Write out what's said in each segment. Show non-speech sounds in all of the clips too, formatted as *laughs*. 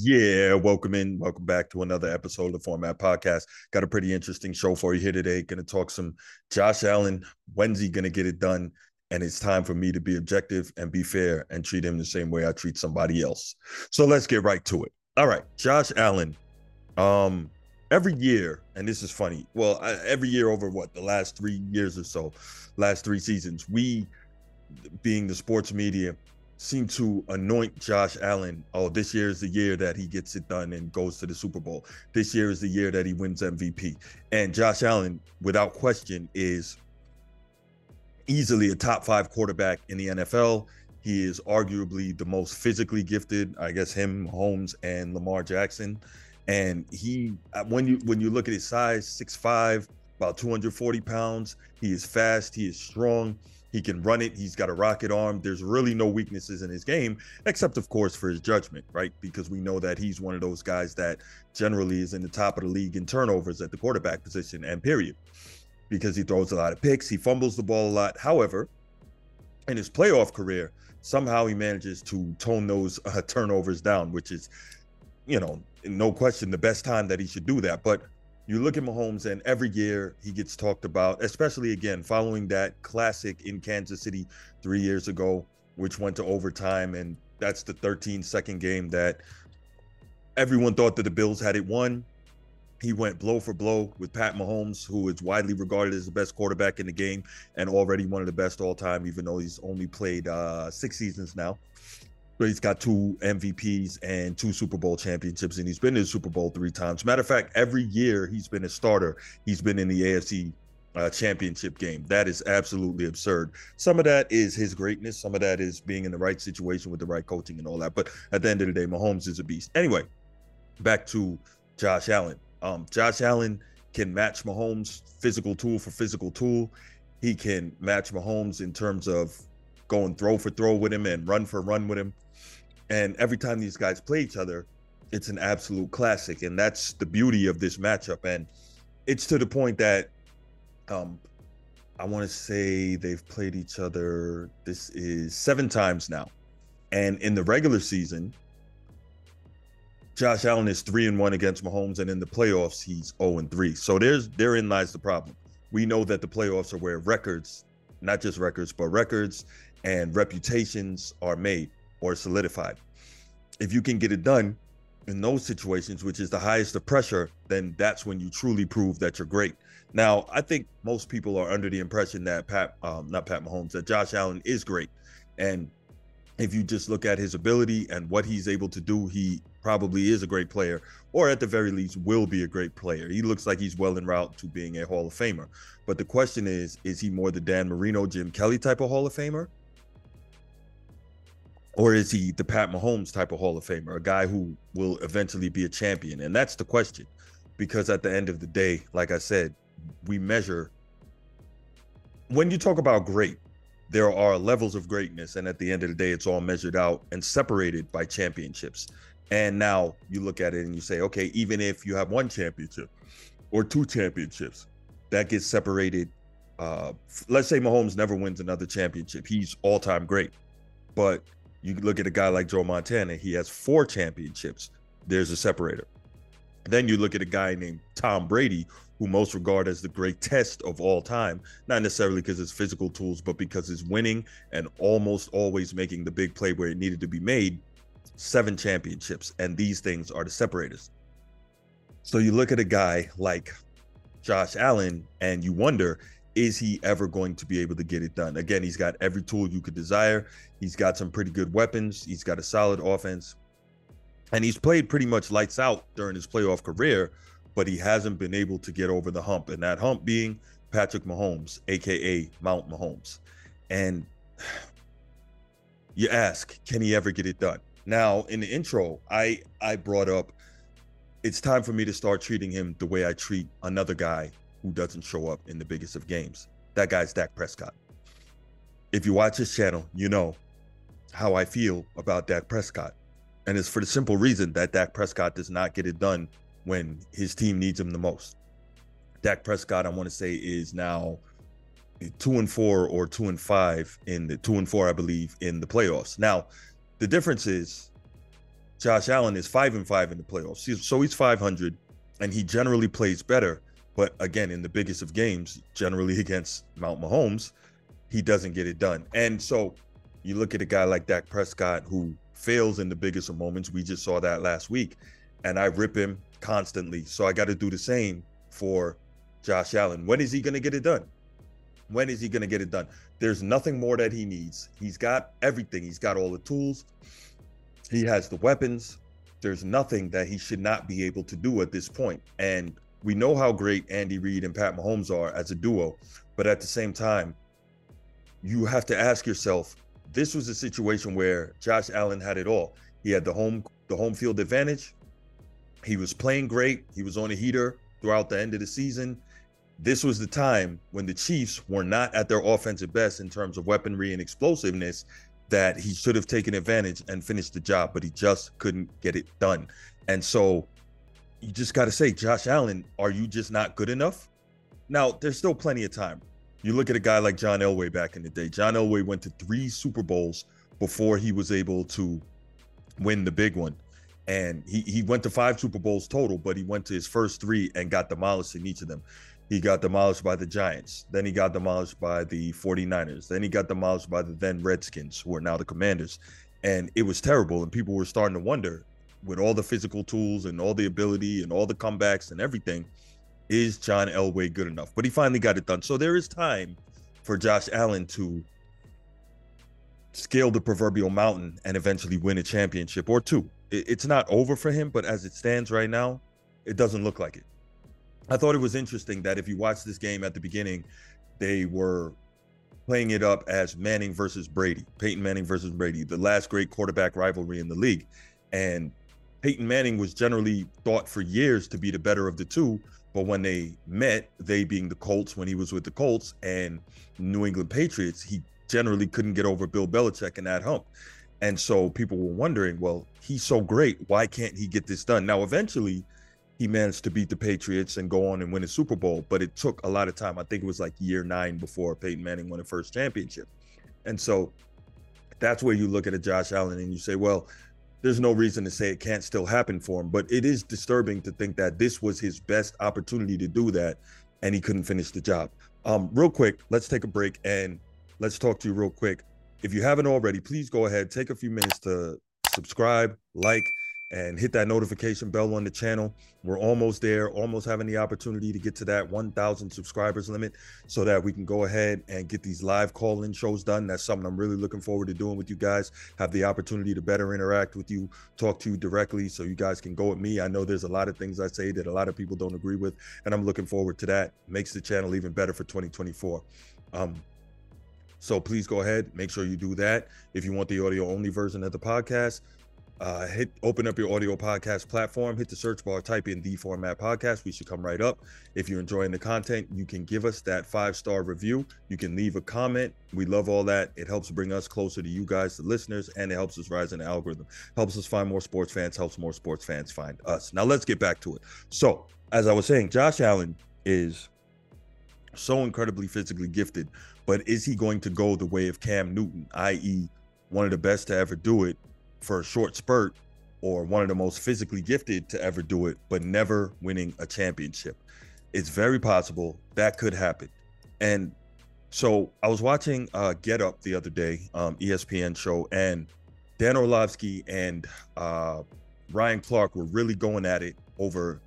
Yeah, welcome in, welcome back to another episode of the Format Podcast. Got a pretty interesting show for you here today. Gonna talk some Josh Allen. When's he gonna get it done? And it's time for me to be objective and be fair and treat him the same way I treat somebody else. So let's get right to it. All right, Josh Allen. Um, every year, and this is funny. Well, every year over what the last three years or so, last three seasons, we, being the sports media, seem to anoint Josh Allen. Oh, this year is the year that he gets it done and goes to the Super Bowl. This year is the year that he wins MVP. And Josh Allen, without question, is easily a top five quarterback in the NFL. He is arguably the most physically gifted. I guess him, Holmes, and Lamar Jackson. And he, uh, when you when you look at his size, 6'5", about 240 pounds. He is fast. He is strong he can run it. He's got a rocket arm. There's really no weaknesses in his game, except, of course, for his judgment, right? Because we know that he's one of those guys that generally is in the top of the league in turnovers at the quarterback position, and period. Because he throws a lot of picks, he fumbles the ball a lot. However, in his playoff career, somehow he manages to tone those uh, turnovers down, which is, you know, no question the best time that he should do that. But you look at Mahomes, and every year he gets talked about, especially again following that classic in Kansas City three years ago, which went to overtime, and that's the 13 second game that everyone thought that the Bills had it won. He went blow for blow with Pat Mahomes, who is widely regarded as the best quarterback in the game and already one of the best all time, even though he's only played uh, six seasons now but he's got two MVPs and two Super Bowl championships, and he's been in the Super Bowl three times. Matter of fact, every year he's been a starter, he's been in the AFC uh, championship game. That is absolutely absurd. Some of that is his greatness, some of that is being in the right situation with the right coaching and all that. But at the end of the day, Mahomes is a beast. Anyway, back to Josh Allen. Um, Josh Allen can match Mahomes physical tool for physical tool. He can match Mahomes in terms of going throw for throw with him and run for run with him. And every time these guys play each other, it's an absolute classic. And that's the beauty of this matchup. And it's to the point that um, I want to say they've played each other. This is seven times now. And in the regular season, Josh Allen is three and one against Mahomes, and in the playoffs, he's 0 and 3. So there's therein lies the problem. We know that the playoffs are where records, not just records, but records and reputations are made or solidified. If you can get it done in those situations, which is the highest of pressure, then that's when you truly prove that you're great. Now, I think most people are under the impression that Pat, um, not Pat Mahomes, that Josh Allen is great. And if you just look at his ability and what he's able to do, he probably is a great player, or at the very least, will be a great player. He looks like he's well en route to being a Hall of Famer. But the question is, is he more the Dan Marino, Jim Kelly type of Hall of Famer? or is he the Pat Mahomes type of Hall of Famer, a guy who will eventually be a champion? And that's the question. Because at the end of the day, like I said, we measure when you talk about great, there are levels of greatness. And at the end of the day, it's all measured out and separated by championships. And now you look at it and you say, okay, even if you have one championship or two championships, that gets separated. Uh, let's say Mahomes never wins another championship. He's all time great. But you look at a guy like Joe Montana, he has four championships. There's a separator. Then you look at a guy named Tom Brady, who most regard as the greatest of all time, not necessarily because his physical tools, but because his winning and almost always making the big play where it needed to be made. Seven championships, and these things are the separators. So you look at a guy like Josh Allen, and you wonder is he ever going to be able to get it done? Again, he's got every tool you could desire. He's got some pretty good weapons. He's got a solid offense. And he's played pretty much lights out during his playoff career, but he hasn't been able to get over the hump. And that hump being Patrick Mahomes, aka Mount Mahomes. And *sighs* you ask, can he ever get it done? Now, in the intro, I I brought up it's time for me to start treating him the way I treat another guy who doesn't show up in the biggest of games. That guy's Dak Prescott. If you watch his channel, you know how I feel about Dak Prescott. And it's for the simple reason that Dak Prescott does not get it done when his team needs him the most. Dak Prescott, I want to say, is now two and four or two and five in the two and four, I believe, in the playoffs. Now, the difference is Josh Allen is five and five in the playoffs. So he's 500 and he generally plays better. But again, in the biggest of games, generally *laughs* against Mount Mahomes, he doesn't get it done. And so you look at a guy like Dak Prescott who fails in the biggest of moments. We just saw that last week. And I rip him constantly. So I got to do the same for Josh Allen. When is he going to get it done? When is he going to get it done? There's nothing more that he needs. He's got everything. He's got all the tools. He has the weapons. There's nothing that he should not be able to do at this point. And we know how great Andy Reid and Pat Mahomes are as a duo, but at the same time, you have to ask yourself, this was a situation where Josh Allen had it all. He had the home the home field advantage. He was playing great. He was on a heater throughout the end of the season. This was the time when the Chiefs were not at their offensive best in terms of weaponry and explosiveness that he should have taken advantage and finished the job, but he just couldn't get it done. And so you just got to say, Josh Allen, are you just not good enough? Now, there's still plenty of time. You look at a guy like John Elway back in the day. John Elway went to three Super Bowls before he was able to win the big one. And he, he went to five Super Bowls total, but he went to his first three and got demolished in each of them. He got demolished by the Giants. Then he got demolished by the 49ers. Then he got demolished by the then Redskins, who are now the Commanders. And it was terrible. And people were starting to wonder with all the physical tools and all the ability and all the comebacks and everything, is John Elway good enough? But he finally got it done. So there is time for Josh Allen to scale the proverbial mountain and eventually win a championship or two. It's not over for him, but as it stands right now, it doesn't look like it. I thought it was interesting that if you watch this game at the beginning, they were playing it up as Manning versus Brady, Peyton Manning versus Brady, the last great quarterback rivalry in the league. And Peyton Manning was generally thought for years to be the better of the two. But when they met, they being the Colts when he was with the Colts and New England Patriots, he generally couldn't get over Bill Belichick and that hump. And so people were wondering, well, he's so great. Why can't he get this done? Now, eventually, he managed to beat the Patriots and go on and win a Super Bowl, but it took a lot of time. I think it was like year nine before Peyton Manning won a first championship. And so that's where you look at a Josh Allen and you say, well, there's no reason to say it can't still happen for him. But it is disturbing to think that this was his best opportunity to do that, and he couldn't finish the job. Um, real quick, let's take a break and let's talk to you real quick. If you haven't already, please go ahead, take a few minutes to subscribe, like, and hit that notification bell on the channel. We're almost there, almost having the opportunity to get to that 1,000 subscribers limit so that we can go ahead and get these live call in shows done. That's something I'm really looking forward to doing with you guys. Have the opportunity to better interact with you, talk to you directly so you guys can go at me. I know there's a lot of things I say that a lot of people don't agree with, and I'm looking forward to that. Makes the channel even better for 2024. Um, so please go ahead, make sure you do that. If you want the audio only version of the podcast, uh, hit open up your audio podcast platform, hit the search bar, type in the format podcast. We should come right up. If you're enjoying the content, you can give us that five star review. You can leave a comment. We love all that. It helps bring us closer to you guys, the listeners, and it helps us rise in the algorithm. Helps us find more sports fans, helps more sports fans find us. Now let's get back to it. So, as I was saying, Josh Allen is so incredibly physically gifted, but is he going to go the way of Cam Newton, i.e., one of the best to ever do it for a short spurt or one of the most physically gifted to ever do it, but never winning a championship. It's very possible that could happen. And so I was watching uh, Get Up the other day, um, ESPN show, and Dan Orlovsky and uh, Ryan Clark were really going at it over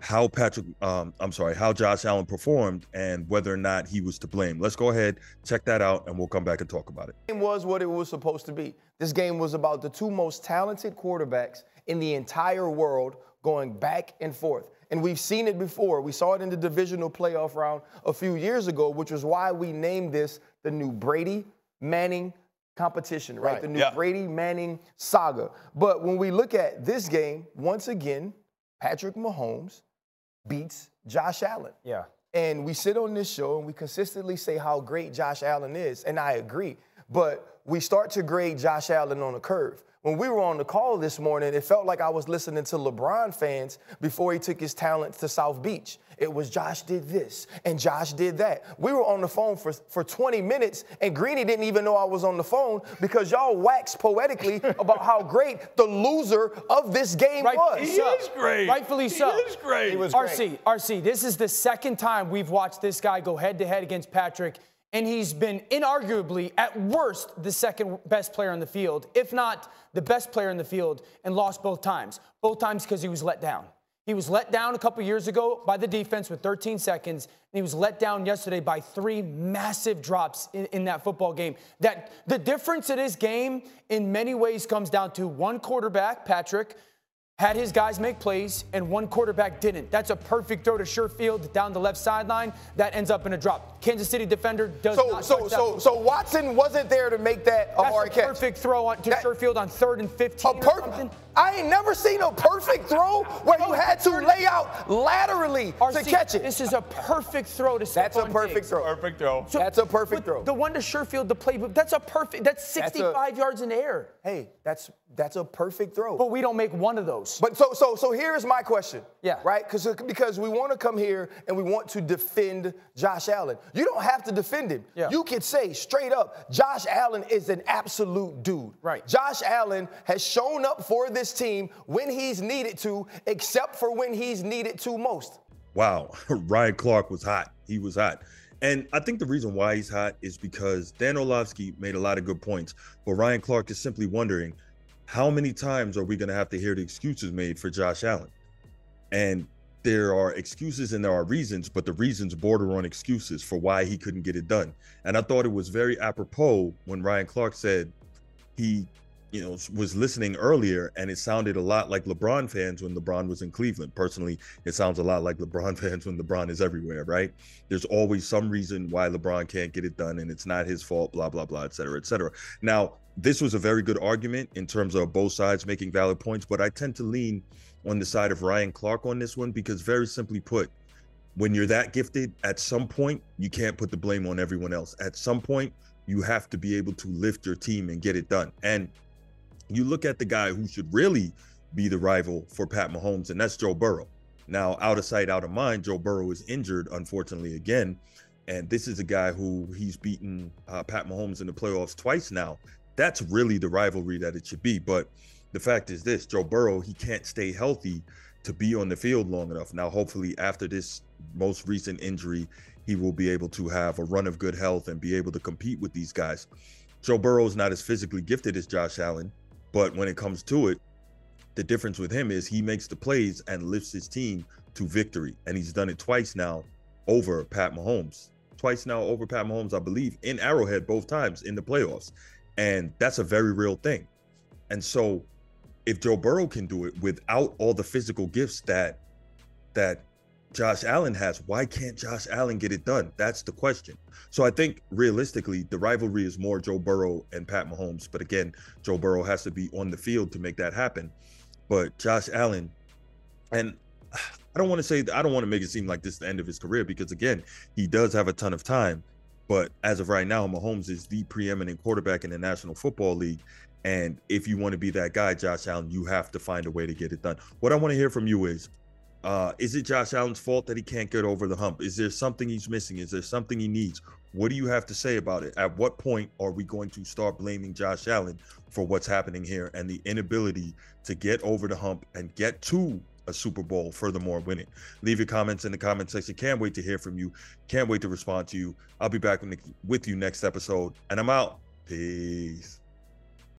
how Patrick, um, I'm sorry, how Josh Allen performed and whether or not he was to blame. Let's go ahead, check that out, and we'll come back and talk about it. It was what it was supposed to be. This game was about the two most talented quarterbacks in the entire world going back and forth. And we've seen it before. We saw it in the divisional playoff round a few years ago, which was why we named this the new Brady Manning competition, right? right. The new yeah. Brady Manning saga. But when we look at this game, once again, Patrick Mahomes beats Josh Allen. Yeah. And we sit on this show and we consistently say how great Josh Allen is, and I agree. but we start to grade Josh Allen on a curve. When we were on the call this morning, it felt like I was listening to LeBron fans before he took his talent to South Beach. It was Josh did this and Josh did that. We were on the phone for, for 20 minutes, and Greeny didn't even know I was on the phone because y'all waxed poetically *laughs* about how great the loser of this game right, was. He so, is great. Rightfully so. He is great. He was RC, great. RC, this is the second time we've watched this guy go head to head against Patrick and he's been inarguably, at worst, the second best player on the field, if not the best player in the field, and lost both times. Both times because he was let down. He was let down a couple years ago by the defense with 13 seconds, and he was let down yesterday by three massive drops in, in that football game. That the difference in this game, in many ways, comes down to one quarterback, Patrick, had his guys make plays, and one quarterback didn't. That's a perfect throw to Sherfield down the left sideline. That ends up in a drop. Kansas City defender does so, not. So, so, so Watson wasn't there to make that That's a catch. Perfect throw on, to that, Sherfield on third and 15. A per- I ain't never seen a perfect throw where you had to lay out laterally RC, to catch it. This is a perfect throw to That's a perfect Diggs. throw. Perfect throw. So, that's a perfect throw. The one to Sherfield, the play, that's a perfect. That's 65 that's a, yards in the air. Hey, that's that's a perfect throw. But we don't make one of those. But so so so here's my question. Yeah. Right? Because because we want to come here and we want to defend Josh Allen. You don't have to defend him. Yeah. You could say straight up, Josh Allen is an absolute dude. Right. Josh Allen has shown up for this team when he's needed to, except for when he's needed to most. Wow, *laughs* Ryan Clark was hot. He was hot. And I think the reason why he's hot is because Dan Orlovsky made a lot of good points, but Ryan Clark is simply wondering how many times are we going to have to hear the excuses made for Josh Allen? And there are excuses and there are reasons, but the reasons border on excuses for why he couldn't get it done. And I thought it was very apropos when Ryan Clark said he you know, was listening earlier and it sounded a lot like LeBron fans when LeBron was in Cleveland. Personally, it sounds a lot like LeBron *laughs* fans when LeBron is everywhere, right? There's always some reason why LeBron can't get it done and it's not his fault, blah, blah, blah, et cetera, et cetera. Now, this was a very good argument in terms of both sides making valid points, but I tend to lean on the side of Ryan Clark on this one because, very simply put, when you're that gifted, at some point, you can't put the blame on everyone else. At some point, you have to be able to lift your team and get it done. And you look at the guy who should really be the rival for Pat Mahomes, and that's Joe Burrow. Now, out of sight, out of mind, Joe Burrow is injured, unfortunately, again. And this is a guy who he's beaten uh, Pat Mahomes in the playoffs twice now. That's really the rivalry that it should be. But the fact is this Joe Burrow, he can't stay healthy to be on the field long enough. Now, hopefully, after this most recent injury, he will be able to have a run of good health and be able to compete with these guys. Joe Burrow is not as physically gifted as Josh Allen, but when it comes to it, the difference with him is he makes the plays and lifts his team to victory. And he's done it twice now over Pat Mahomes. Twice now over Pat Mahomes, I believe, in Arrowhead both times in the playoffs. And that's a very real thing. And so if Joe Burrow can do it without all the physical gifts that that Josh Allen has. Why can't Josh Allen get it done? That's the question. So I think realistically, the rivalry is more Joe Burrow and Pat Mahomes. But again, Joe Burrow has to be on the field to make that happen. But Josh Allen, and I don't want to say I don't want to make it seem like this is the end of his career because again, he does have a ton of time. But as of right now, Mahomes is the preeminent quarterback in the National Football League. And if you want to be that guy, Josh Allen, you have to find a way to get it done. What I want to hear from you is uh, is it Josh Allen's fault that he can't get over the hump? Is there something he's missing? Is there something he needs? What do you have to say about it? At what point are we going to start blaming Josh Allen for what's happening here and the inability to get over the hump and get to a Super Bowl, furthermore, winning? Leave your comments in the comment section. Can't wait to hear from you. Can't wait to respond to you. I'll be back with you next episode, and I'm out. Peace.